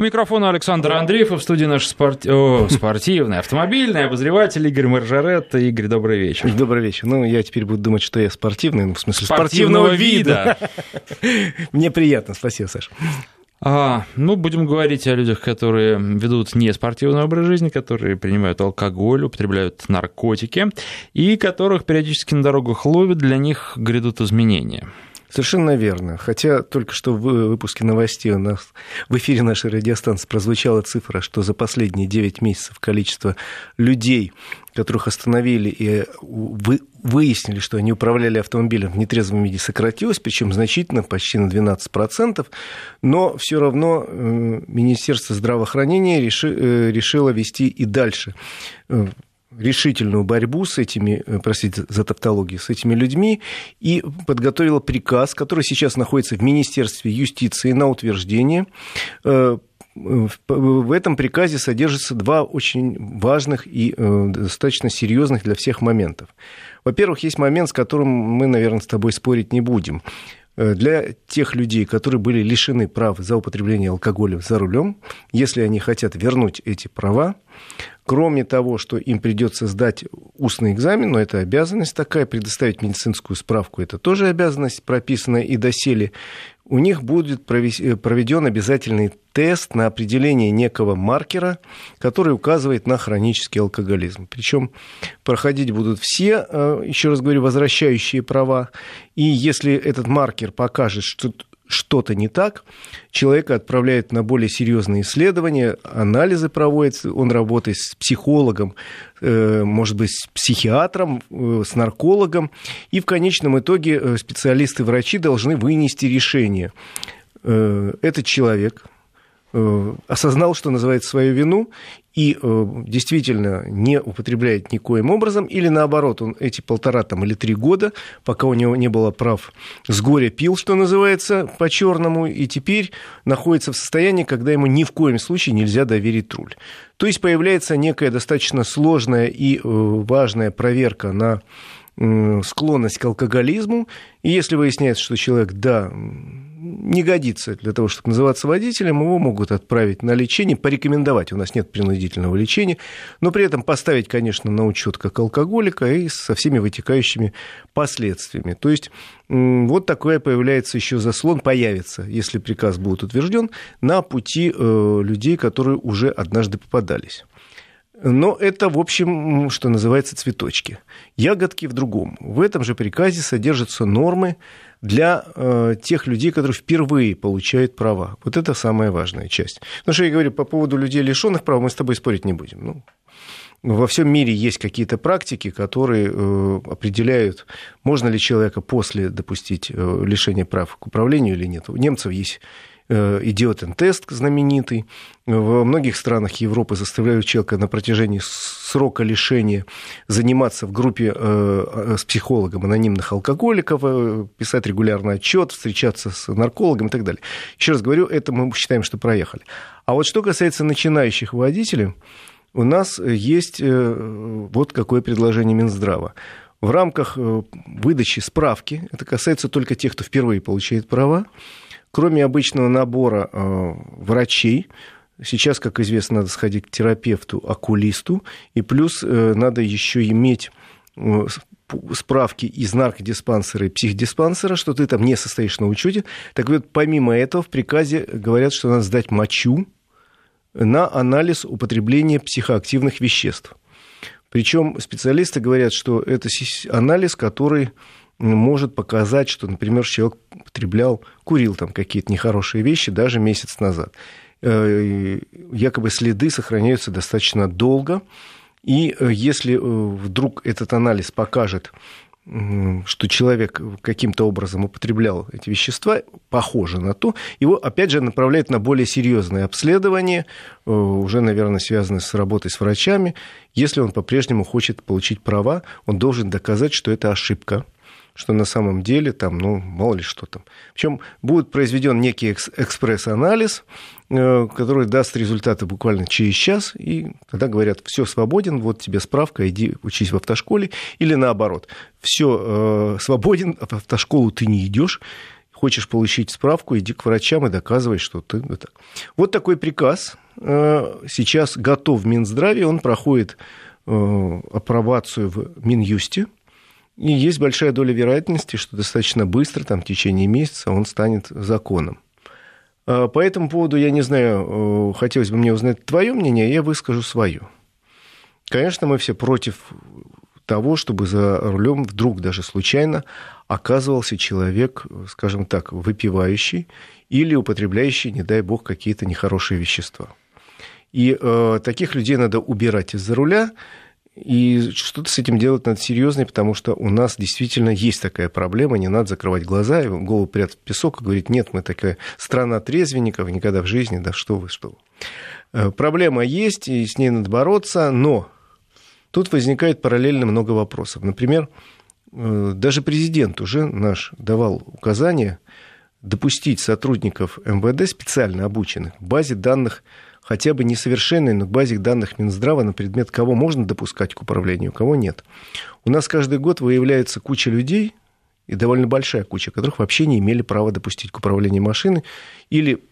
У микрофона Александр Андреев, в студии наш спорт... О, спортивный, автомобильный обозреватель Игорь Маржарет. Игорь, добрый вечер. Добрый вечер. Ну, я теперь буду думать, что я спортивный, ну, в смысле спортивного, спортивного вида. Мне приятно, спасибо, Саша. А, ну, будем говорить о людях, которые ведут не спортивный образ жизни, которые принимают алкоголь, употребляют наркотики, и которых периодически на дорогах ловят, для них грядут изменения. Совершенно верно. Хотя только что в выпуске новостей у нас в эфире нашей радиостанции прозвучала цифра, что за последние 9 месяцев количество людей, которых остановили и вы, выяснили, что они управляли автомобилем в нетрезвом виде, сократилось, причем значительно, почти на 12%, но все равно э, Министерство здравоохранения реши, э, решило вести и дальше э, решительную борьбу с этими, э, простите за тавтологию, с этими людьми и подготовила приказ, который сейчас находится в Министерстве юстиции на утверждение. Э, в этом приказе содержится два очень важных и э, достаточно серьезных для всех моментов. Во-первых, есть момент, с которым мы, наверное, с тобой спорить не будем для тех людей, которые были лишены прав за употребление алкоголя за рулем, если они хотят вернуть эти права, Кроме того, что им придется сдать устный экзамен, но это обязанность такая, предоставить медицинскую справку, это тоже обязанность, прописанная и доселе, у них будет э, проведен обязательный тест на определение некого маркера, который указывает на хронический алкоголизм. Причем проходить будут все, э, еще раз говорю, возвращающие права. И если этот маркер покажет, что что-то не так, человека отправляют на более серьезные исследования, анализы проводятся, он работает с психологом, э, может быть, с психиатром, э, с наркологом, и в конечном итоге э, специалисты-врачи должны вынести решение. Этот человек осознал, что называется, свою вину, и э, действительно не употребляет никоим образом, или наоборот, он эти полтора там, или три года, пока у него не было прав, с горя пил, что называется, по-черному, и теперь находится в состоянии, когда ему ни в коем случае нельзя доверить руль. То есть появляется некая достаточно сложная и э, важная проверка на склонность к алкоголизму, и если выясняется, что человек, да, не годится для того, чтобы называться водителем, его могут отправить на лечение, порекомендовать, у нас нет принудительного лечения, но при этом поставить, конечно, на учет как алкоголика и со всеми вытекающими последствиями. То есть вот такое появляется еще заслон, появится, если приказ будет утвержден, на пути э, людей, которые уже однажды попадались. Но это, в общем, что называется, цветочки. Ягодки в другом. В этом же приказе содержатся нормы для э, тех людей, которые впервые получают права. Вот это самая важная часть. Потому что я говорю, по поводу людей, лишенных прав, мы с тобой спорить не будем. Ну, во всем мире есть какие-то практики, которые э, определяют, можно ли человека после допустить э, лишение прав к управлению или нет. У немцев есть Э, идиотен-тест знаменитый. Во многих странах Европы заставляют человека на протяжении срока лишения заниматься в группе э, с психологом анонимных алкоголиков, э, писать регулярный отчет, встречаться с наркологом и так далее. Еще раз говорю, это мы считаем, что проехали. А вот что касается начинающих водителей, у нас есть вот какое предложение Минздрава. В рамках выдачи справки, это касается только тех, кто впервые получает права, Кроме обычного набора э, врачей, сейчас, как известно, надо сходить к терапевту, окулисту, и плюс э, надо еще иметь э, справки из наркодиспансера и психдиспансера, что ты там не состоишь на учете. Так вот, помимо этого, в приказе говорят, что надо сдать мочу на анализ употребления психоактивных веществ. Причем специалисты говорят, что это анализ, который может показать, что, например, человек потреблял, курил там какие-то нехорошие вещи даже месяц назад. Э, якобы следы сохраняются достаточно долго, и э, если э, вдруг этот анализ покажет, что человек каким-то образом употреблял эти вещества, похоже на то, его опять же направляют на более серьезное обследование, уже, наверное, связанное с работой с врачами. Если он по-прежнему хочет получить права, он должен доказать, что это ошибка, что на самом деле там, ну, мало ли что там. Причем будет произведен некий экспресс-анализ, э, который даст результаты буквально через час, и тогда говорят, все свободен, вот тебе справка, иди учись в автошколе, или наоборот, все э, свободен, в автошколу ты не идешь, хочешь получить справку, иди к врачам и доказывай, что ты... Вот такой приказ сейчас готов в Минздраве, он проходит апробацию в Минюсте, и есть большая доля вероятности, что достаточно быстро, там, в течение месяца, он станет законом. А, по этому поводу, я не знаю, э, хотелось бы мне узнать твое мнение, я выскажу свое. Конечно, мы все против того, чтобы за рулем вдруг даже случайно оказывался человек, скажем так, выпивающий или употребляющий, не дай бог, какие-то нехорошие вещества. И э, таких людей надо убирать из-за руля, и что-то с этим делать надо серьезно, потому что у нас действительно есть такая проблема, не надо закрывать глаза и голову прятать в песок и говорить, нет, мы такая страна трезвенников, никогда в жизни, да что вы, что вы. Э, проблема есть, и с ней надо бороться, но тут возникает параллельно много вопросов. Например, э, даже президент уже наш давал указание допустить сотрудников МВД, специально обученных, в базе данных хотя бы несовершенной, но к базе данных Минздрава на предмет, кого можно допускать к управлению, кого нет. У нас каждый год выявляется куча людей, и довольно большая куча, которых вообще не имели права допустить к управлению машины, или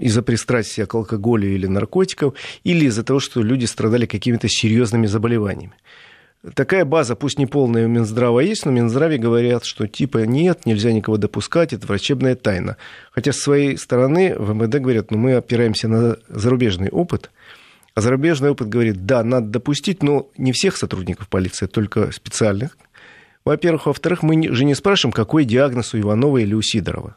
из-за пристрастия к алкоголю или наркотикам, или из-за того, что люди страдали какими-то серьезными заболеваниями. Такая база, пусть не полная у Минздрава есть, но Минздраве говорят, что типа нет, нельзя никого допускать, это врачебная тайна. Хотя с своей стороны в МВД говорят, ну мы опираемся на зарубежный опыт, а зарубежный опыт говорит, да, надо допустить, но не всех сотрудников полиции, только специальных. Во-первых. Во-вторых, мы же не спрашиваем, какой диагноз у Иванова или у Сидорова.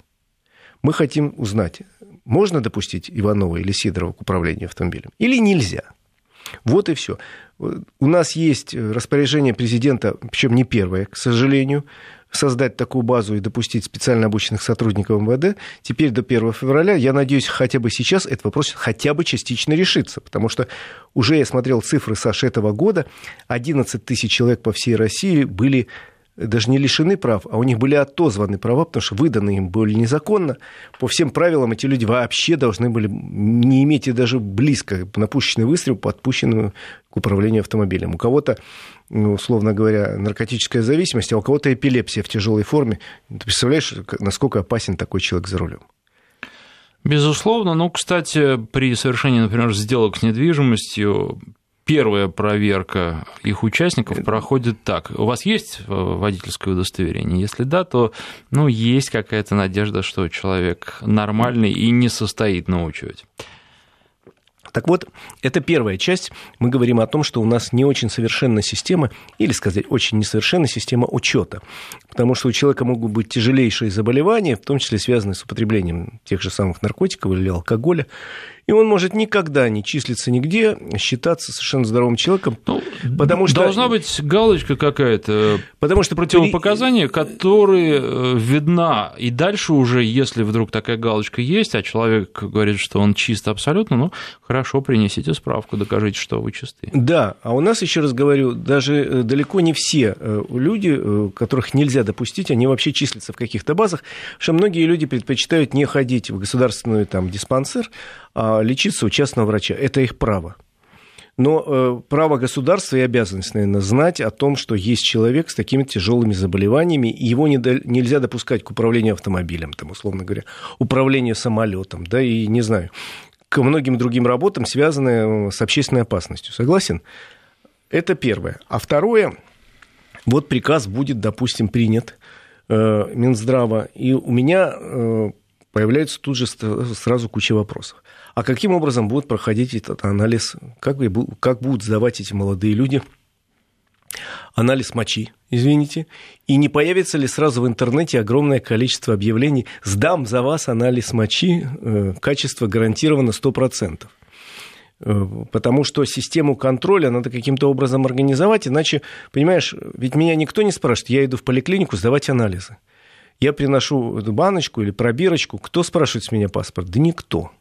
Мы хотим узнать, можно допустить Иванова или Сидорова к управлению автомобилем или нельзя. Вот и все. У нас есть распоряжение президента, причем не первое, к сожалению, создать такую базу и допустить специально обученных сотрудников МВД. Теперь до 1 февраля, я надеюсь, хотя бы сейчас этот вопрос хотя бы частично решится, потому что уже я смотрел цифры Саши этого года, 11 тысяч человек по всей России были даже не лишены прав, а у них были отозваны права, потому что выданы им были незаконно. По всем правилам эти люди вообще должны были не иметь и даже близко напущенный выстрел, подпущенную к управлению автомобилем. У кого-то, ну, условно говоря, наркотическая зависимость, а у кого-то эпилепсия в тяжелой форме. Ты представляешь, насколько опасен такой человек за рулем? Безусловно. Ну, кстати, при совершении, например, сделок с недвижимостью первая проверка их участников проходит так. У вас есть э, водительское удостоверение? Если да, то ну, есть какая-то надежда, что человек нормальный и не состоит на учете. Так вот, это первая часть. Мы говорим о том, что у нас не очень совершенная система, или сказать, очень несовершенная система учета. Потому что у человека могут быть тяжелейшие заболевания, в том числе связанные с употреблением тех же самых наркотиков или алкоголя и он может никогда не числиться нигде, считаться совершенно здоровым человеком, ну, потому что... Должна быть галочка какая-то, потому что противопоказания, которые э, видна, и дальше уже, если вдруг такая галочка есть, а человек говорит, что он чист абсолютно, ну, хорошо, принесите справку, докажите, что вы чисты. Да, а у нас, еще раз говорю, даже э, далеко не все э, люди, которых нельзя допустить, они вообще числятся в каких-то базах, что многие люди предпочитают не ходить в государственный там, диспансер, лечиться у частного врача. Это их право. Но э, право государства и обязанность, наверное, знать о том, что есть человек с такими тяжелыми заболеваниями, и его не до, нельзя допускать к управлению автомобилем, там, условно говоря, управлению самолетом, да, и не знаю, к многим другим работам, связанным с общественной опасностью. Согласен? Это первое. А второе, вот приказ будет, допустим, принят э, Минздрава, и у меня э, появляется тут же сразу куча вопросов. А каким образом будет проходить этот анализ? Как, как будут сдавать эти молодые люди анализ мочи, извините, и не появится ли сразу в интернете огромное количество объявлений «Сдам за вас анализ мочи, э, качество гарантировано 100%». Э, потому что систему контроля надо каким-то образом организовать, иначе, понимаешь, ведь меня никто не спрашивает, я иду в поликлинику сдавать анализы. Я приношу баночку или пробирочку, кто спрашивает с меня паспорт? Да никто.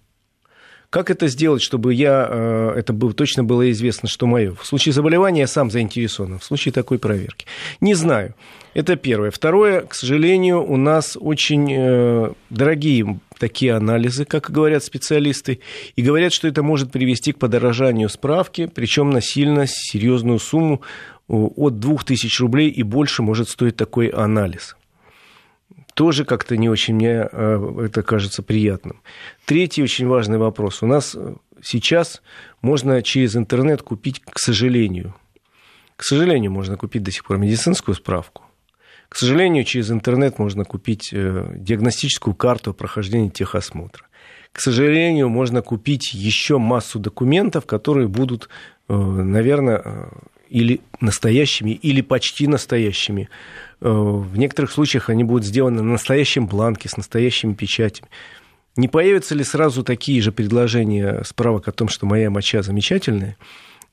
Как это сделать, чтобы я, э, это было, точно было известно, что мое? В случае заболевания я сам заинтересован, в случае такой проверки. Не знаю. Это первое. Второе, к сожалению, у нас очень э, дорогие такие анализы, как говорят специалисты, и говорят, что это может привести к подорожанию справки, причем на сильно серьезную сумму от 2000 рублей и больше может стоить такой анализ. Тоже как-то не очень мне э, это кажется приятным. Третий очень важный вопрос. У нас сейчас можно через интернет купить, к сожалению, к сожалению, можно купить до сих пор медицинскую справку. К сожалению, через интернет можно купить э, диагностическую карту прохождения техосмотра. К сожалению, можно купить еще массу документов, которые будут, э, наверное, или настоящими, или почти настоящими. В некоторых случаях они будут сделаны на настоящем бланке, с настоящими печатями. Не появятся ли сразу такие же предложения справок о том, что моя моча замечательная?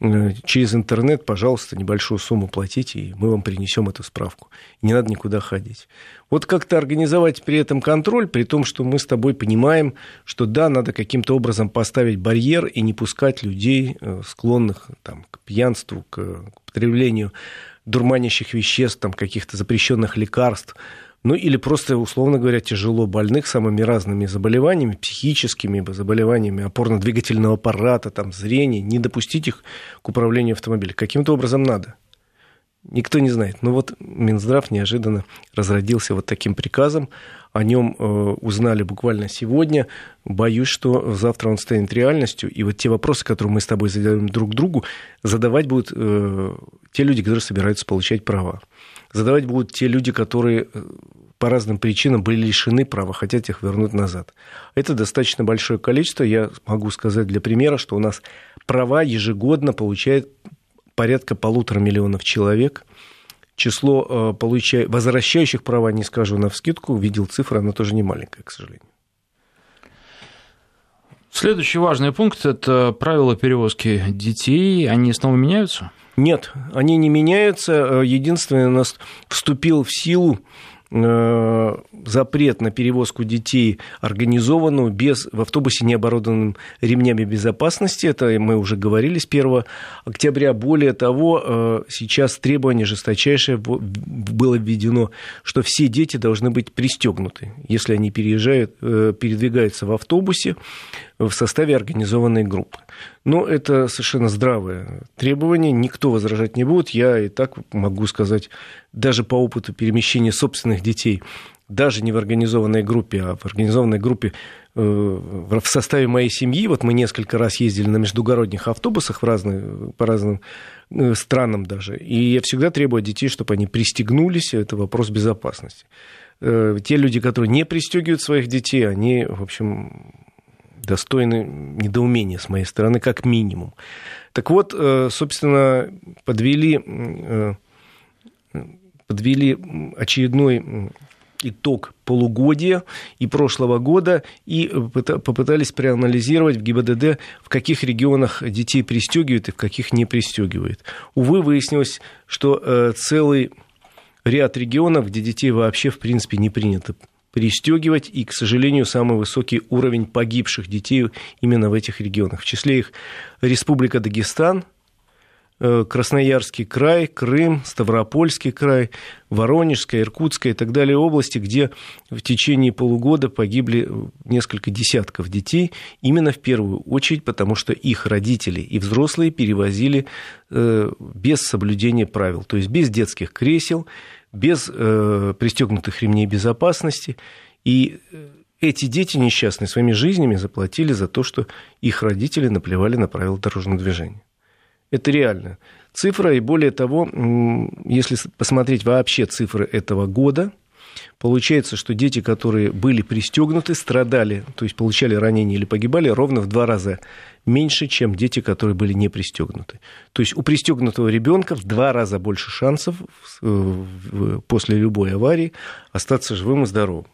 Э, через интернет, пожалуйста, небольшую сумму платите, и мы вам принесем эту справку. Не надо никуда ходить. Вот как-то организовать при этом контроль, при том, что мы с тобой понимаем, что да, надо каким-то образом поставить барьер и не пускать людей, э, склонных там, к пьянству, к употреблению дурманящих веществ, там, каких-то запрещенных лекарств, ну или просто, условно говоря, тяжело больных самыми разными заболеваниями, психическими заболеваниями опорно-двигательного аппарата, там, зрения, не допустить их к управлению автомобилем. Каким-то образом надо. Никто не знает. Но вот Минздрав неожиданно разродился вот таким приказом. О нем э, узнали буквально сегодня. Боюсь, что завтра он станет реальностью. И вот те вопросы, которые мы с тобой задаем друг другу, задавать будут э, те люди, которые собираются получать права задавать будут те люди, которые э, по разным причинам были лишены права, хотят их вернуть назад. Это достаточно большое количество. Я могу сказать для примера, что у нас права ежегодно получает порядка полутора миллионов человек. Число э, получая... возвращающих права, не скажу на вскидку, видел цифры, она тоже не маленькая, к сожалению. Следующий важный пункт – это правила перевозки детей. Они снова меняются? Нет, они не меняются. Э, единственное, у нас вступил в силу Э, запрет на перевозку детей организованную без, в автобусе не оборудованным ремнями безопасности. Это мы уже говорили с 1 октября. Более того, э, сейчас требование жесточайшее было введено, что все дети должны быть пристегнуты, если они переезжают, передвигаются в автобусе в составе организованной группы. Но это совершенно здравое требование, никто возражать не будет. Я и так могу сказать, даже по опыту перемещения собственных детей, даже не в организованной группе, а в организованной группе э, в составе моей семьи, вот мы несколько раз ездили на междугородних автобусах в разные, по разным э, странам даже, и я всегда требую от детей, чтобы они пристегнулись, это вопрос безопасности. Э, те люди, которые не пристегивают своих детей, они, в общем, достойны недоумения с моей стороны, как минимум. Так вот, э, собственно, подвели, э, подвели очередной итог полугодия и прошлого года и попытались проанализировать в ГИБДД, в каких регионах детей пристегивают и в каких не пристегивают. Увы, выяснилось, что э, целый ряд регионов, где детей вообще, в принципе, не принято пристегивать, и, к сожалению, самый высокий уровень погибших детей именно в этих регионах. В числе их Республика Дагестан, э, Красноярский край, Крым, Ставропольский край, Воронежская, Иркутская и так далее области, где в течение полугода погибли несколько десятков детей, именно в первую очередь, потому что их родители и взрослые перевозили э, без соблюдения правил, то есть без детских кресел, без э, пристегнутых ремней безопасности. И э, эти дети несчастные своими жизнями заплатили за то, что их родители наплевали на правила дорожного движения. Это реально. Цифра, и более того, если посмотреть вообще цифры этого года, Получается, что дети, которые были пристегнуты, страдали, то есть получали ранения или погибали ровно в два раза меньше, чем дети, которые были не пристегнуты. То есть у пристегнутого ребенка в два раза больше шансов э, после любой аварии остаться живым и здоровым.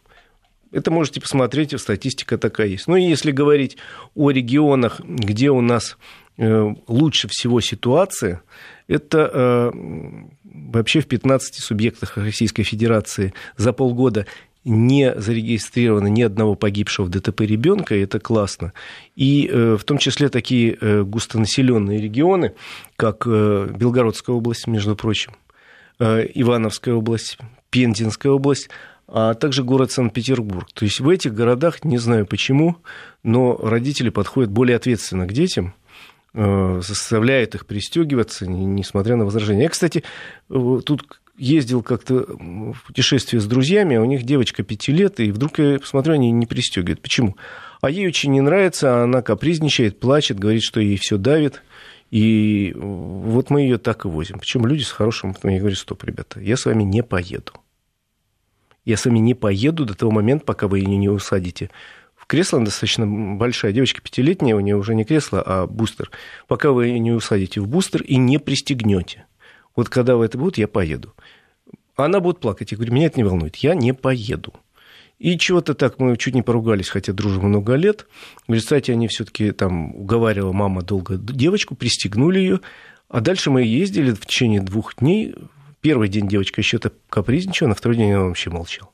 Это можете посмотреть, статистика такая есть. Ну и если говорить о регионах, где у нас э, лучше всего ситуация, это э, вообще в 15 субъектах Российской Федерации за полгода не зарегистрировано ни одного погибшего в ДТП ребенка, и это классно. И э, в том числе такие э, густонаселенные регионы, как Белгородская область, между прочим, Ивановская область, Пензенская область, а также город Санкт-Петербург. То есть в этих городах, не знаю почему, но родители подходят более ответственно к детям – заставляет их пристегиваться, несмотря на возражения. Я, кстати, тут ездил как-то в путешествие с друзьями, а у них девочка пяти лет, и вдруг я посмотрю, они не пристегивают. Почему? А ей очень не нравится, она капризничает, плачет, говорит, что ей все давит. И вот мы ее так и возим. Причем люди с хорошим. Я говорю, стоп, ребята, я с вами не поеду. Я с вами не поеду до того момента, пока вы ее не усадите кресло. Достаточно большая девочка, пятилетняя, у нее уже не кресло, а бустер. Пока вы не усадите в бустер и не пристегнете. Вот когда вы это будете, я поеду. Она будет плакать. Я говорю, меня это не волнует. Я не поеду. И чего-то так мы чуть не поругались, хотя дружим много лет. В результате они все-таки там уговаривала мама долго девочку, пристегнули ее. А дальше мы ездили в течение двух дней. Первый день девочка еще то капризничала, на второй день она вообще молчала.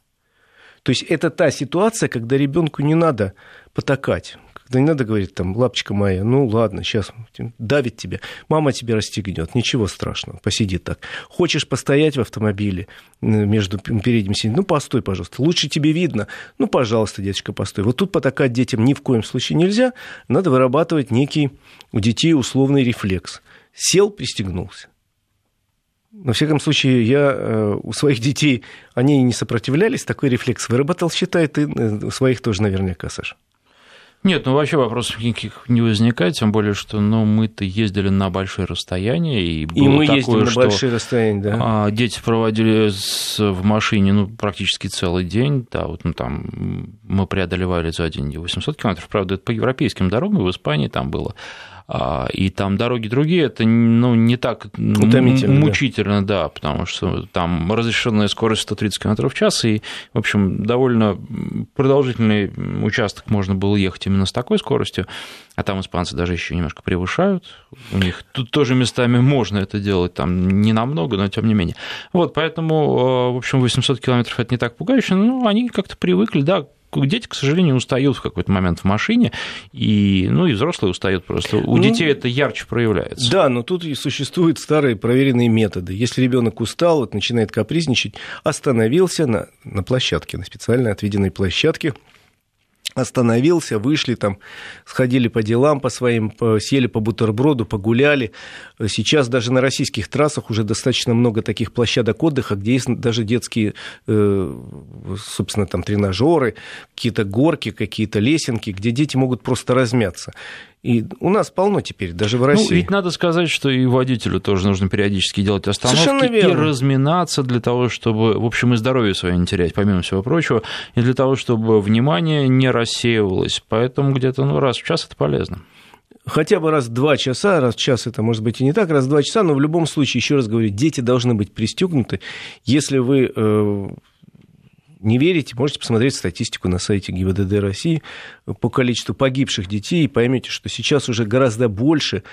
То есть это та ситуация, когда ребенку не надо потакать. Да не надо говорить, там, лапочка моя, ну ладно, сейчас давит тебя. Мама тебя расстегнет, ничего страшного, посиди так. Хочешь постоять в автомобиле между передним сиденьем, ну постой, пожалуйста. Лучше тебе видно, ну пожалуйста, деточка, постой. Вот тут потакать детям ни в коем случае нельзя. Надо вырабатывать некий у детей условный рефлекс. Сел, пристегнулся. На всяком случае, я э, у своих детей, они не сопротивлялись, такой рефлекс выработал, считай, ты э, у своих тоже наверняка, Саша. Нет, ну вообще вопросов никаких не возникает, тем более, что ну, мы-то ездили на большие расстояния. И, было и мы такое, ездим на большие расстояния, да. А, дети проводили в машине ну, практически целый день. Да, вот, ну, там мы преодолевали за день 800 километров. Правда, это по европейским дорогам, в Испании там было и там дороги другие, это ну, не так мучительно, да. да, потому что там разрешенная скорость 130 км в час, и, в общем, довольно продолжительный участок можно было ехать именно с такой скоростью, а там испанцы даже еще немножко превышают, у них тут тоже местами можно это делать, там не намного, но тем не менее. Вот, поэтому, в общем, 800 километров это не так пугающе, но они как-то привыкли, да, дети, к сожалению, устают в какой-то момент в машине, и, ну, и взрослые устают просто. У ну, детей это ярче проявляется. Да, но тут и существуют старые проверенные методы. Если ребенок устал, вот начинает капризничать, остановился на, на площадке, на специально отведенной площадке, остановился, вышли там, сходили по делам по своим, съели по бутерброду, погуляли. Сейчас даже на российских трассах уже достаточно много таких площадок отдыха, где есть даже детские, э, собственно, там тренажеры, какие-то горки, какие-то лесенки, где дети могут просто размяться. И у нас полно теперь, даже в России. Ну, ведь надо сказать, что и водителю тоже нужно периодически делать остановки и разминаться для того, чтобы, в общем, и здоровье свое не терять, помимо всего прочего, и для того, чтобы внимание не рассеивалось. Поэтому где-то ну, раз в час это полезно хотя бы раз в два часа, раз в час это может быть и не так, раз в два часа, но в любом случае, еще раз говорю, дети должны быть пристегнуты. Если вы э, не верите, можете посмотреть статистику на сайте ГИБДД России по количеству погибших детей и поймете, что сейчас уже гораздо больше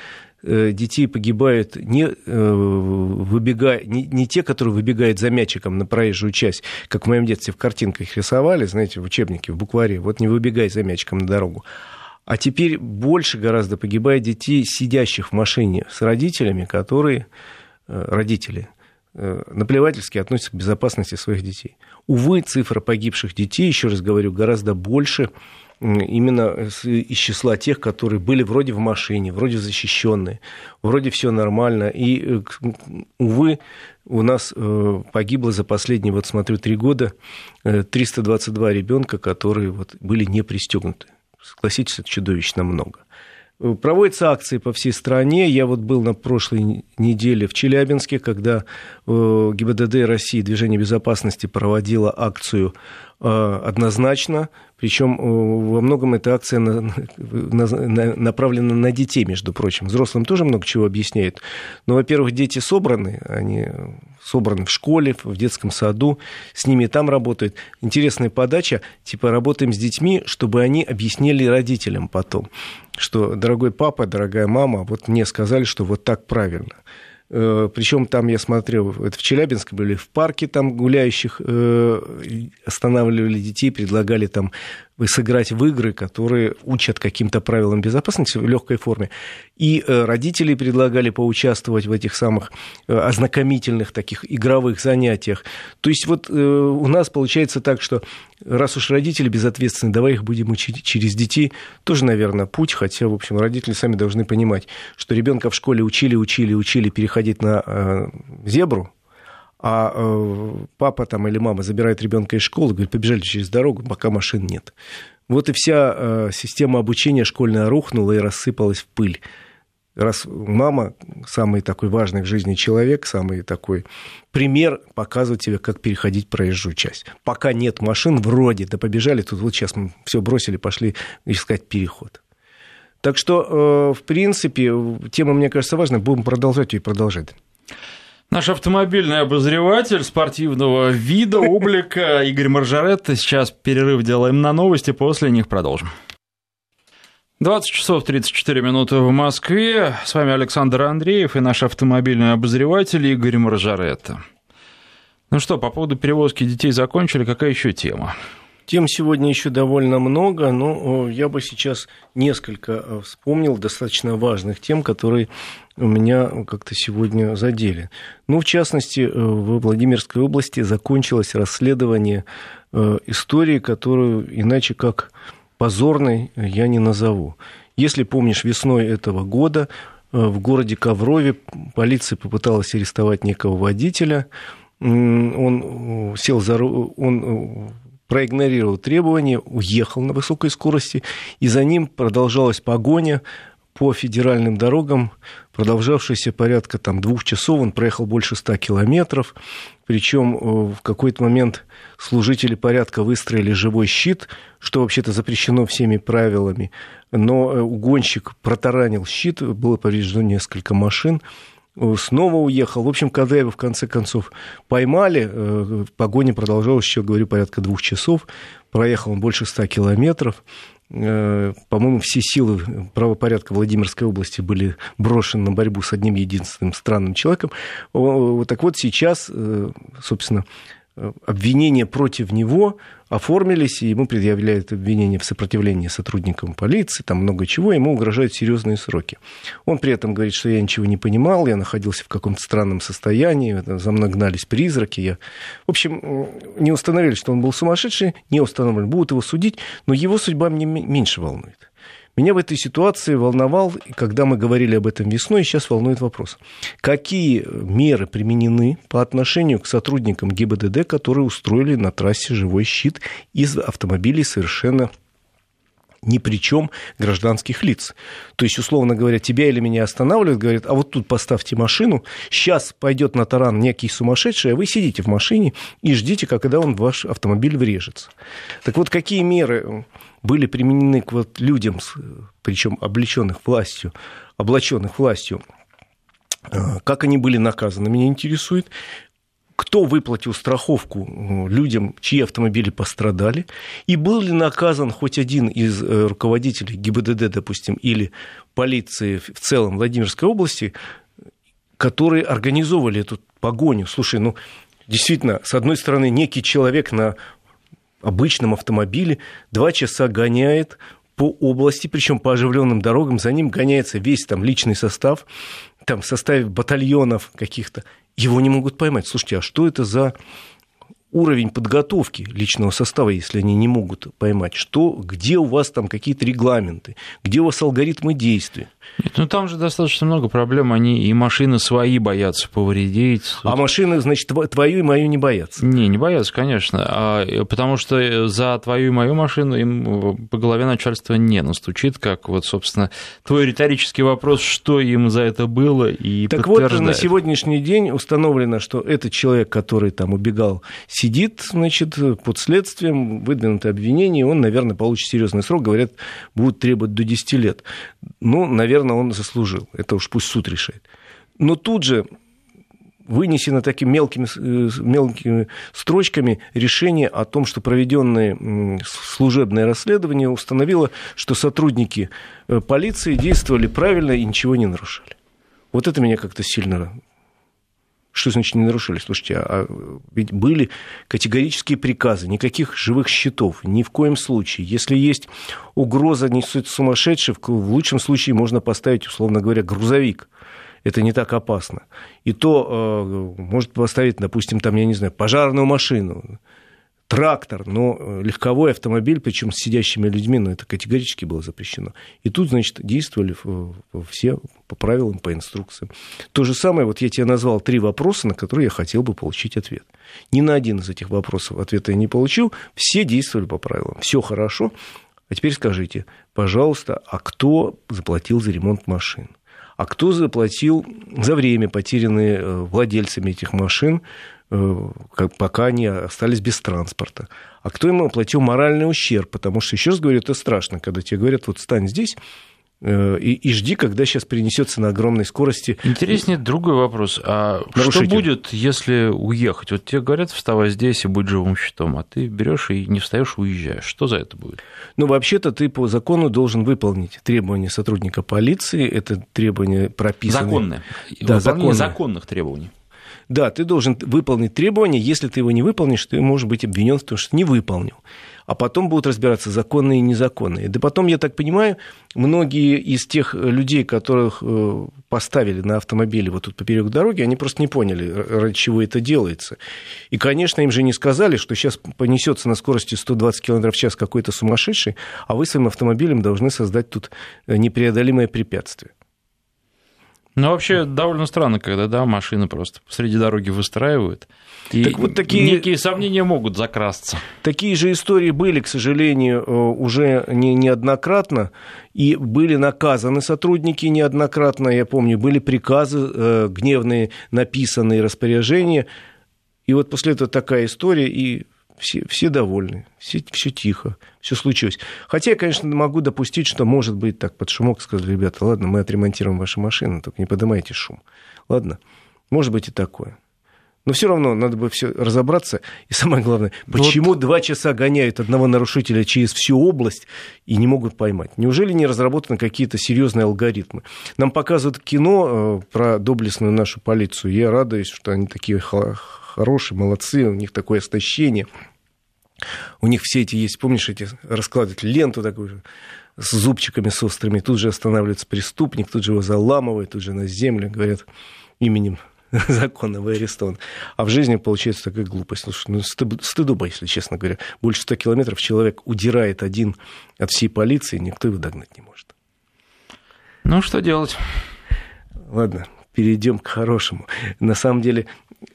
э, детей погибают не, э, выбегая, не, не те, которые выбегают за мячиком на проезжую часть, как в моем детстве в картинках рисовали, знаете, в учебнике, в букваре, вот не выбегай за мячиком на дорогу. А теперь больше гораздо погибает детей, сидящих в машине с родителями, которые, э, родители, наплевательски относятся к безопасности своих детей. Увы, цифра погибших детей, еще раз говорю, гораздо больше именно из числа тех, которые были вроде в машине, вроде защищенные, вроде все нормально. И, э, увы, у нас э, погибло за последние, вот смотрю, три года 322 э, ребенка, которые вот были не пристегнуты. Согласитесь, это чудовищно много. Проводятся акции по всей стране. Я вот был на прошлой неделе в Челябинске, когда э, ГИБДД России Движение безопасности проводило акцию э, однозначно причем э, во многом эта акция направлена на детей, между прочим. Взрослым тоже много чего объясняет. Но, во-первых, дети собраны, они собраны в школе, в детском саду, с ними там работают. Интересная подача, типа работаем с детьми, чтобы они объяснили родителям потом, что, дорогой папа, дорогая мама, вот мне сказали, что вот так правильно. Э, Причем там я смотрел, это в Челябинске были, в парке там гуляющих э, останавливали детей, предлагали там сыграть в игры, которые учат каким-то правилам безопасности в легкой форме. И э, родители предлагали поучаствовать в этих самых ознакомительных таких игровых занятиях. То есть вот у нас получается так, что раз уж родители безответственны, давай их будем учить через детей, тоже, наверное, путь, хотя, в общем, родители сами должны понимать, что ребенка в школе учили, учили, учили переходить на э, зебру, а э, папа там или мама забирает ребенка из школы, говорит, побежали через дорогу, пока машин нет. Вот и вся э, система обучения школьная рухнула и рассыпалась в пыль. Раз мама самый такой важный в жизни человек, самый такой пример показывает тебе, как переходить проезжую часть. Пока нет машин, вроде, да побежали, тут вот сейчас мы все бросили, пошли искать переход. Так что, э, в принципе, тема, мне кажется, важная, будем продолжать ее и продолжать. Наш автомобильный обозреватель спортивного вида, облика Игорь Маржаретта. Сейчас перерыв делаем на новости, после них продолжим. 20 часов 34 минуты в Москве. С вами Александр Андреев и наш автомобильный обозреватель Игорь Маржаретта. Ну что, по поводу перевозки детей закончили, какая еще тема? Тем сегодня еще довольно много, но я бы сейчас несколько э, вспомнил достаточно важных тем, которые у меня как-то сегодня задели. Ну, в частности, э, в Владимирской области закончилось расследование э, истории, которую иначе как позорной я не назову. Если помнишь, весной этого года в городе Коврове полиция попыталась арестовать некого водителя. Он сел за он проигнорировал требования, уехал на высокой скорости, и за ним продолжалась погоня по федеральным дорогам, продолжавшаяся порядка там, двух часов. Он проехал больше ста километров. Причем э, в какой-то момент служители порядка выстроили живой щит, что вообще-то запрещено всеми правилами. Но э, угонщик протаранил щит, было повреждено несколько машин снова уехал. В общем, когда его в конце концов поймали, э, погоня продолжалась еще, говорю, порядка двух часов. Проехал он больше ста километров. Э, по-моему, все силы правопорядка Владимирской области были брошены на борьбу с одним единственным странным человеком. Так вот сейчас, э, собственно, обвинения против него оформились, и ему предъявляют обвинения в сопротивлении сотрудникам полиции, там много чего, ему угрожают серьезные сроки. Он при этом говорит, что я ничего не понимал, я находился в каком-то странном состоянии, за мной гнались призраки. Я... В общем, не установили, что он был сумасшедший, не установили, будут его судить, но его судьба мне меньше волнует. Меня в этой ситуации волновал, когда мы говорили об этом весной, сейчас волнует вопрос. Какие меры применены по отношению к сотрудникам ГИБДД, которые устроили на трассе живой щит из автомобилей совершенно ни при чем гражданских лиц. То есть, условно говоря, тебя или меня останавливают, говорят, а вот тут поставьте машину, сейчас пойдет на таран некий сумасшедший, а вы сидите в машине и ждите, когда он в ваш автомобиль врежется. Так вот, какие меры были применены к вот людям, причем облеченных властью, облаченных властью, э, как они были наказаны, меня интересует. Кто выплатил страховку э, людям, чьи автомобили пострадали, и был ли наказан хоть один из э, руководителей ГИБДД, допустим, или полиции в целом Владимирской области, которые организовывали эту погоню. Слушай, ну, действительно, с одной стороны, некий человек на обычном автомобиле два часа гоняет по области, причем по оживленным дорогам, за ним гоняется весь там личный состав, там в составе батальонов каких-то, его не могут поймать. Слушайте, а что это за уровень подготовки личного состава, если они не могут поймать? Что, где у вас там какие-то регламенты, где у вас алгоритмы действия? Нет, ну там же достаточно много проблем, они и машины свои боятся повредить. А машины, значит, твою и мою не боятся? Не, не боятся, конечно, а, потому что за твою и мою машину им по голове начальство не настучит, как вот, собственно, твой риторический вопрос, что им за это было, и Так вот, на сегодняшний день установлено, что этот человек, который там убегал, сидит, значит, под следствием, выдвинуто обвинение, он, наверное, получит серьезный срок, говорят, будут требовать до 10 лет. Ну, наверное, он заслужил. Это уж пусть суд решает. Но тут же вынесено такими мелкими, э, мелкими строчками решение о том, что проведенное служебное расследование установило, что сотрудники э, полиции действовали правильно и ничего не нарушали. Вот это меня как-то сильно что значит не нарушили? Слушайте, а ведь были категорические приказы, никаких живых счетов, ни в коем случае. Если есть угроза несут сумасшедший, в лучшем случае можно поставить, условно говоря, грузовик. Это не так опасно. И то э, может поставить, допустим, там, я не знаю, пожарную машину. Трактор, но э, легковой автомобиль, причем с сидящими людьми, но это категорически было запрещено. И тут, значит, действовали все по правилам, по инструкциям. То же самое, вот я тебе назвал три вопроса, на которые я хотел бы получить ответ. Ни на один из этих вопросов ответа я не получил, все действовали по правилам, все хорошо. А теперь скажите, пожалуйста, а кто заплатил за ремонт машин? А кто заплатил за время, потерянное э, владельцами этих машин, пока они остались без транспорта. А кто ему оплатил моральный ущерб? Потому что, еще раз говорю, это страшно, когда тебе говорят, вот стань здесь, э, и, и жди, когда сейчас перенесется на огромной скорости. Интереснее другой вопрос. А Нарушитель. что будет, если уехать? Вот тебе говорят, вставай здесь и будь живым щитом, а ты берешь и не встаешь, уезжаешь. Что за это будет? Ну, вообще-то ты по закону должен выполнить требования сотрудника полиции. Это требования прописаны. Законные. Да, законные. законных требований. Да, ты должен выполнить требования, если ты его не выполнишь, ты можешь быть обвинен в том, что не выполнил. А потом будут разбираться законные и незаконные. Да потом, я так понимаю, многие из тех людей, которых э, поставили на автомобиле вот тут поперек дороги, они просто не поняли, ради чего это делается. И, конечно, им же не сказали, что сейчас понесется на скорости 120 км в час какой-то сумасшедший, а вы своим автомобилем должны создать тут э, непреодолимое препятствие. Ну, вообще, довольно странно, когда, да, машины просто посреди дороги выстраивают. И так вот такие, некие сомнения могут закрасться. Такие же истории были, к сожалению, э, уже не, неоднократно, и были наказаны сотрудники неоднократно, я помню, были приказы э, гневные, написанные распоряжения. И вот после этого такая история, и все, все довольны, все, все тихо, все случилось. Хотя я, конечно, могу допустить, что, может быть, так под шумок сказали, ребята, ладно, мы отремонтируем ваши машины, только не поднимайте шум. Ладно, может быть и такое. Но все равно надо бы все разобраться. И самое главное, почему вот... два часа гоняют одного нарушителя через всю область и не могут поймать? Неужели не разработаны какие-то серьезные алгоритмы? Нам показывают кино э, про доблестную нашу полицию. Я радуюсь, что они такие хорошие, молодцы, у них такое истощение. У них все эти есть, помнишь, эти раскладывают ленту такую с зубчиками с острыми, тут же останавливается преступник, тут же его заламывают, тут же на землю, говорят, именем закона вы арестован. А в жизни получается такая глупость. Слушай, ну, стыдоба, если честно говоря. Больше 100 километров человек удирает один от всей полиции, никто его догнать не может. Ну, что делать? Ладно, перейдем к хорошему. На самом деле,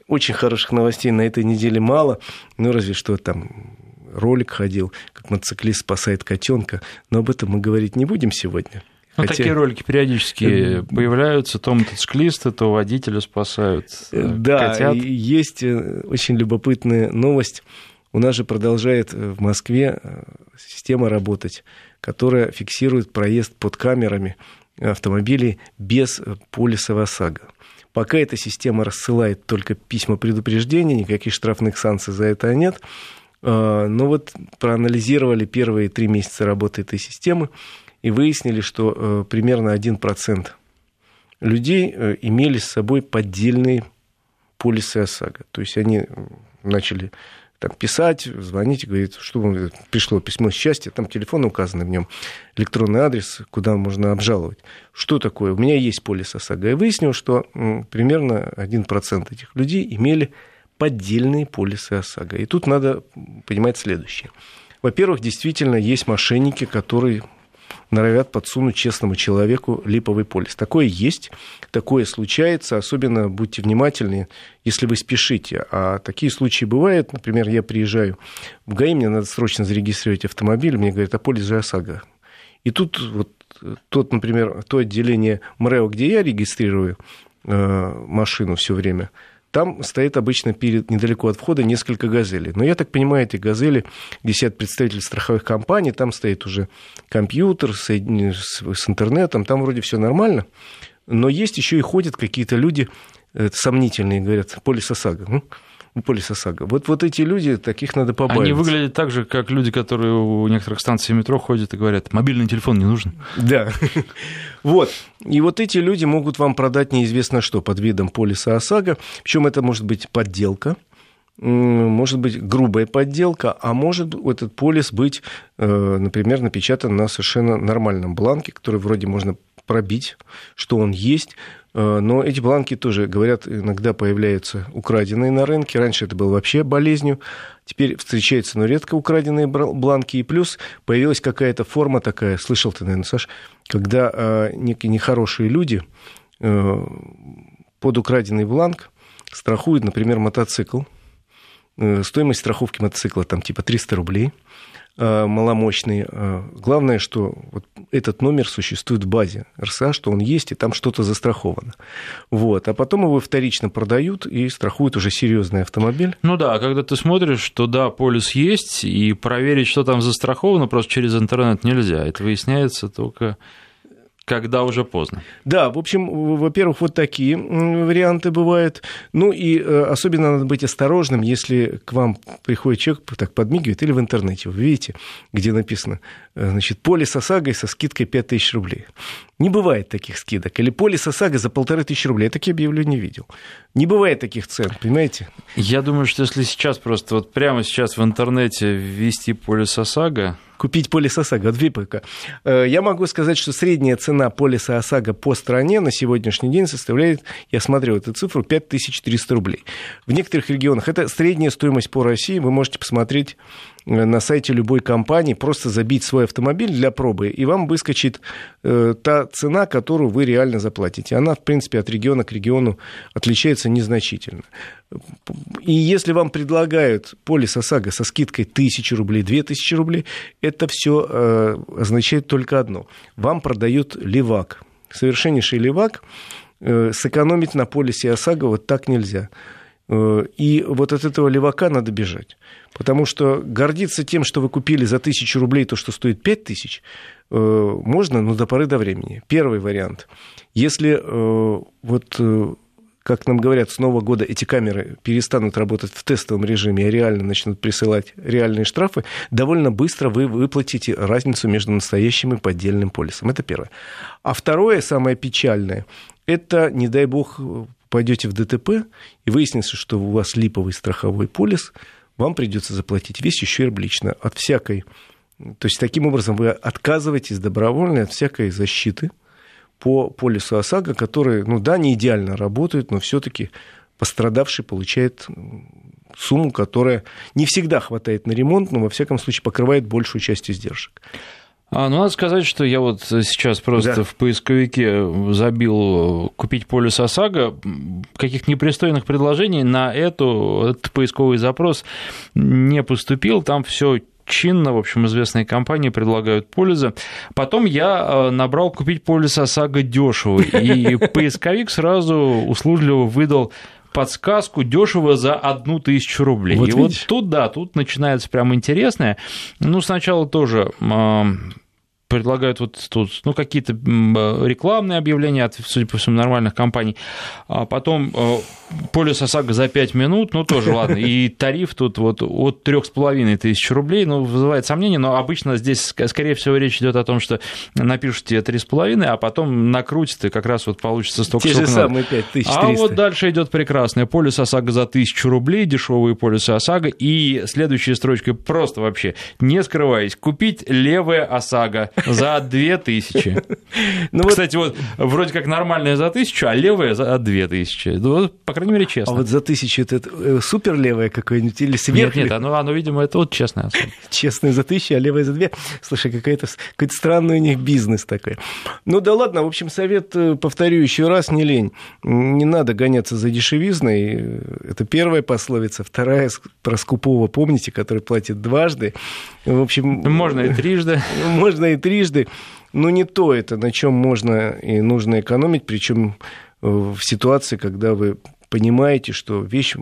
очень хороших новостей на этой неделе мало, ну, разве что там ролик ходил, как мотоциклист спасает котенка, но об этом мы говорить не будем сегодня. Ну, Хотя... такие ролики периодически появляются, то мотоциклисты, то водителя спасают э, Да, котят. есть э, очень любопытная новость. У нас же продолжает э, в Москве система работать, которая фиксирует проезд под камерами автомобилей без полиса ОСАГО. Пока эта система рассылает только письма предупреждения, никаких штрафных санкций за это нет. А, но вот проанализировали первые три месяца работы этой системы и выяснили, что э, примерно 1% людей э, имели с собой поддельные полисы ОСАГО. То есть они начали там, писать, звонить, говорит, что вам пришло письмо счастья, там телефон указан в нем, электронный адрес, куда можно обжаловать. Что такое? У меня есть полис ОСАГО. И выяснил, что примерно 1% этих людей имели поддельные полисы ОСАГО. И тут надо понимать следующее. Во-первых, действительно есть мошенники, которые норовят подсунуть честному человеку липовый полис. Такое есть, такое случается, особенно будьте внимательны, если вы спешите. А такие случаи бывают, например, я приезжаю в ГАИ, мне надо срочно зарегистрировать автомобиль, мне говорят, а полис же ОСАГО. И тут вот тот, например, то отделение МРЭО, где я регистрирую э, машину все время, там стоит обычно перед, недалеко от входа несколько газелей. Но я так понимаю, эти газели, где сидят представители страховых компаний, там стоит уже компьютер с, с интернетом, там вроде все нормально. Но есть еще и ходят какие-то люди э, сомнительные, говорят, полис ОСАГО полис ОСАГО. Вот, вот эти люди, таких надо побаиваться. Они выглядят так же, как люди, которые у некоторых станций метро ходят и говорят, мобильный телефон не нужен. Да. Вот. И вот эти люди могут вам продать неизвестно что под видом полиса ОСАГО. Причем это может быть подделка, может быть грубая подделка, а может этот полис быть, э, например, напечатан на совершенно нормальном бланке, который вроде можно пробить, что он есть, но эти бланки тоже, говорят, иногда появляются украденные на рынке. Раньше это было вообще болезнью. Теперь встречаются, но редко украденные бланки. И плюс появилась какая-то форма такая, слышал ты, наверное, Саш, когда э, некие нехорошие люди э, под украденный бланк страхуют, например, мотоцикл. Стоимость страховки мотоцикла там типа 300 рублей – Э, маломощный. Э, главное, что вот этот номер существует в базе РСА, что он есть, и там что-то застраховано. Вот. А потом его вторично продают и страхуют уже серьезный автомобиль. Ну да, когда ты смотришь, что да, полис есть, и проверить, что там застраховано, просто через интернет нельзя. Это выясняется только когда уже поздно. Да, в общем, во-первых, вот такие варианты бывают. Ну и э, особенно надо быть осторожным, если к вам приходит человек, так подмигивает, или в интернете, вы видите, где написано, э, значит, полис ОСАГО со скидкой 5000 рублей. Не бывает таких скидок. Или полис ОСАГО за полторы тысячи рублей. Я такие объявления не видел. Не бывает таких цен, понимаете? Я думаю, что если сейчас просто вот прямо сейчас в интернете ввести полис ОСАГО, купить полис ОСАГО от ВИПК. Э, я могу сказать, что средняя цена полиса ОСАГО по стране на сегодняшний день составляет, я смотрел эту цифру, 5300 рублей. В некоторых регионах это средняя стоимость по России. Вы можете посмотреть на сайте любой компании просто забить свой автомобиль для пробы, и вам выскочит э, та цена, которую вы реально заплатите. Она, в принципе, от региона к региону отличается незначительно. И если вам предлагают полис ОСАГО со скидкой 1000 рублей, 2000 рублей, это все э, означает только одно. Вам продают левак. Совершеннейший левак. Э, сэкономить на полисе ОСАГО вот так нельзя. Э, и вот от этого левака надо бежать. Потому что гордиться тем, что вы купили за тысячу рублей то, что стоит пять тысяч, э, можно, но до поры до времени. Первый вариант. Если э, вот как нам говорят, с Нового года эти камеры перестанут работать в тестовом режиме, а реально начнут присылать реальные штрафы, довольно быстро вы выплатите разницу между настоящим и поддельным полисом. Это первое. А второе, самое печальное, это, не дай бог, пойдете в ДТП и выяснится, что у вас липовый страховой полис, вам придется заплатить весь ущерб лично от всякой... То есть, таким образом, вы отказываетесь добровольно от всякой защиты по полису ОСАГО, который, ну да, не идеально работает, но все-таки пострадавший получает сумму, которая не всегда хватает на ремонт, но во всяком случае покрывает большую часть издержек. А, ну, надо сказать, что я вот сейчас просто да. в поисковике забил купить полис ОСАГО. Каких непристойных предложений на эту, этот поисковый запрос не поступил. Там все чинно, в общем, известные компании предлагают полисы. Потом я э, набрал купить полис ОСАГО дешево, и поисковик сразу услужливо выдал подсказку дешево за одну тысячу рублей. Вот и видишь? вот тут, да, тут начинается прям интересное. Ну, сначала тоже предлагают вот тут, ну, какие-то рекламные объявления от, судя по всему, нормальных компаний, а потом э, полис ОСАГО за 5 минут, ну, тоже ладно, и тариф тут вот от 3,5 тысяч рублей, ну, вызывает сомнения, но обычно здесь, скорее всего, речь идет о том, что напишите 3,5, а потом накрутите, как раз вот получится столько, Те же самые 5300. А вот дальше идет прекрасное. Полис ОСАГО за 1000 рублей, дешевые полисы ОСАГО, и следующая строчка просто вообще, не скрываясь, купить левое ОСАГО за 2000. Ну, Кстати, вот вроде как нормальная за 1000, а левая за 2000. Ну, по крайней мере, честно. А вот за 1000 это э, супер левое какое-нибудь или сверх? Нет, нет, оно, оно, видимо, это вот честное. Честное за 1000, а левое за 2. Слушай, какой-то какой странный у них бизнес такой. Ну да ладно, в общем, совет, э, повторю еще раз, не лень. Не надо гоняться за дешевизной. Это первая пословица. Вторая про скупого, помните, который платит дважды. В общем... Можно и трижды. Можно и трижды. Но не то это, на чем можно и нужно экономить, причем э, в ситуации, когда вы понимаете, что вещь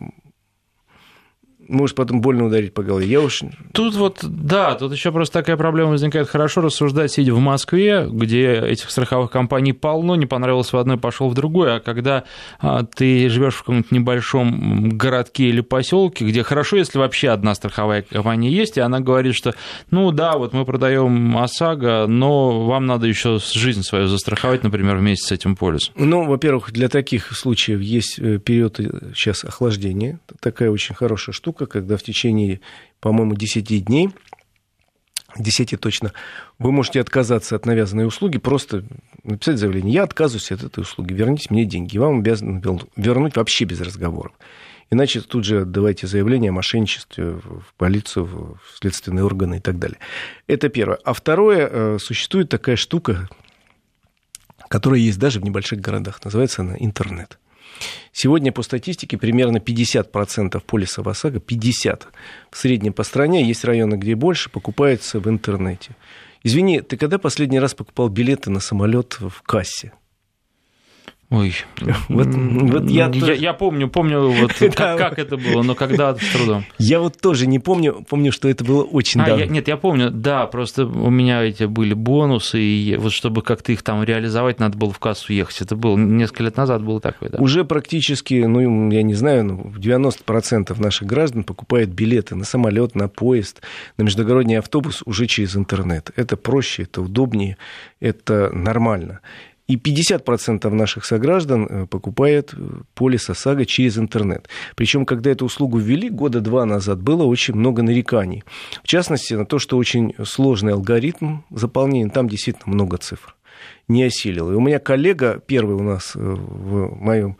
может потом больно ударить по голове. Я уж... Тут вот, да, тут еще просто такая проблема возникает. Хорошо рассуждать, сидя в Москве, где этих страховых компаний полно, не понравилось в одной, пошел в другой, а когда а, ты живешь в каком-нибудь небольшом городке или поселке, где хорошо, если вообще одна страховая компания есть, и она говорит, что, ну да, вот мы продаем ОСАГО, но вам надо еще жизнь свою застраховать, например, вместе с этим полисом. Ну, во-первых, для таких случаев есть э, период сейчас охлаждения, такая очень хорошая штука, когда в течение, по-моему, 10 дней 10 точно, вы можете отказаться от навязанной услуги, просто написать заявление, я отказываюсь от этой услуги, верните мне деньги, вам обязаны вернуть вообще без разговоров. Иначе тут же отдавайте заявление о мошенничестве в полицию, в следственные органы и так далее. Это первое. А второе, э, существует такая штука, которая есть даже в небольших городах, называется она интернет. Сегодня по статистике примерно 50% полиса в ОСАГО, 50% в среднем по стране, есть районы, где больше, покупается в интернете. Извини, ты когда последний раз покупал билеты на самолет в кассе? Ой, вот, вот я, я, я помню, помню, вот, как, как это было, но когда с трудом. Я вот тоже не помню, помню, что это было очень а, давно. Я, нет, я помню, да, просто у меня эти были бонусы, и вот чтобы как-то их там реализовать, надо было в кассу ехать. Это было несколько лет назад было такое, да. Уже практически, ну, я не знаю, ну, 90% наших граждан покупают билеты на самолет, на поезд, на междугородний автобус уже через интернет. Это проще, это удобнее, это нормально. И 50% наших сограждан э, покупает э, полис ОСАГО через интернет. Причем, когда эту услугу ввели года два назад, было очень много нареканий. В частности, на то, что очень сложный алгоритм заполнения, там действительно много цифр. Не осилил. И у меня коллега, первый у нас э, в моем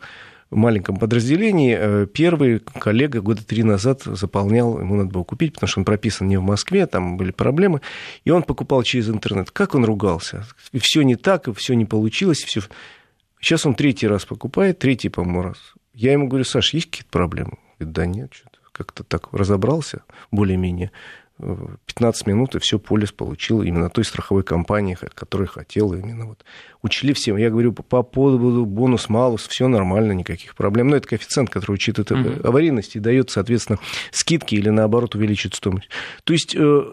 маленьком подразделении э, первый коллега года три назад заполнял, ему надо было купить, потому что он прописан не в Москве, там были проблемы, и он покупал через интернет. Как он ругался? Все не так, и все не получилось, все... Сейчас он третий раз покупает, третий, по-моему, раз. Я ему говорю, Саш, есть какие-то проблемы? Говорит, да нет, что-то как-то так разобрался более-менее. 15 минут, и все полис получил именно той страховой компании, которая хотела именно вот. Учли всем. Я говорю, по поводу бонус, малус, все нормально, никаких проблем. Но это коэффициент, который учитывает uh-huh. аварийность и дает, соответственно, скидки или, наоборот, увеличит стоимость. То есть э,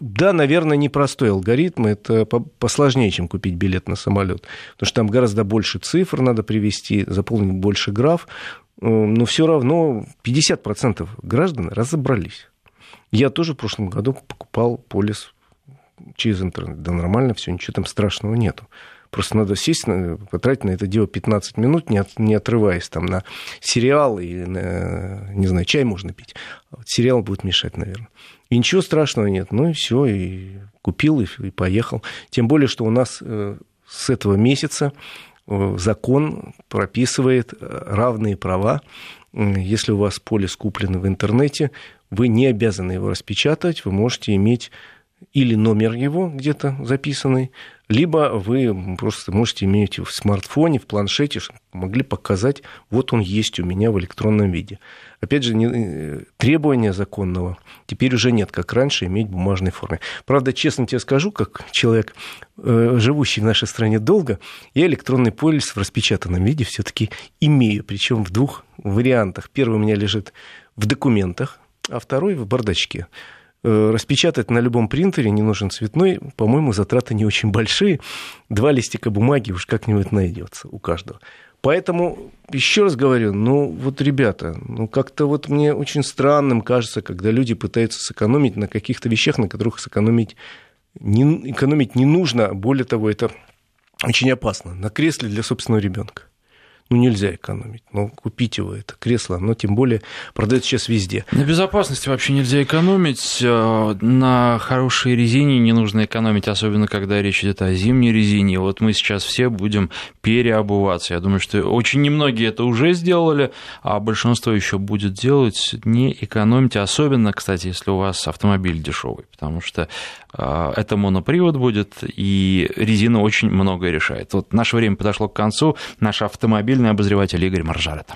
да, наверное, непростой алгоритм, это посложнее, чем купить билет на самолет, потому что там гораздо больше цифр надо привести, заполнить больше граф, э, но все равно 50% граждан разобрались. Я тоже в прошлом году покупал полис через интернет. Да нормально все, ничего там страшного нету. Просто надо сесть, потратить на это дело 15 минут, не, от, не отрываясь там на сериал и на, не знаю, чай можно пить. А сериал будет мешать, наверное. И ничего страшного нет. Ну и все, и купил, и, и поехал. Тем более, что у нас э, с этого месяца э, закон прописывает э, равные права. Если у вас полис куплен в интернете, вы не обязаны его распечатать, вы можете иметь или номер его где-то записанный, либо вы просто можете иметь в смартфоне, в планшете, могли показать, вот он есть у меня в электронном виде. Опять же, не, требования законного теперь уже нет, как раньше, иметь в бумажной форме. Правда, честно тебе скажу, как человек, э, живущий в нашей стране долго, я электронный полис в распечатанном виде все-таки имею, причем в двух вариантах. Первый у меня лежит в документах, а второй в бардачке. Э, распечатать на любом принтере не нужен цветной, по-моему, затраты не очень большие. Два листика бумаги уж как-нибудь найдется у каждого. Поэтому, еще раз говорю, ну вот, ребята, ну как-то вот мне очень странным кажется, когда люди пытаются сэкономить на каких-то вещах, на которых сэкономить не, экономить не нужно. Более того, это очень опасно. На кресле для собственного ребенка ну, нельзя экономить. Ну, купить его, это кресло, оно тем более продается сейчас везде. На безопасности вообще нельзя экономить. Э, на хорошей резине не нужно экономить, особенно когда речь идет о зимней резине. Вот мы сейчас все будем переобуваться. Я думаю, что очень немногие это уже сделали, а большинство еще будет делать. Не экономьте, особенно, кстати, если у вас автомобиль дешевый, потому что э, это монопривод будет, и резина очень многое решает. Вот наше время подошло к концу. Наш автомобиль автомобильный обозреватель Игорь Маржарет.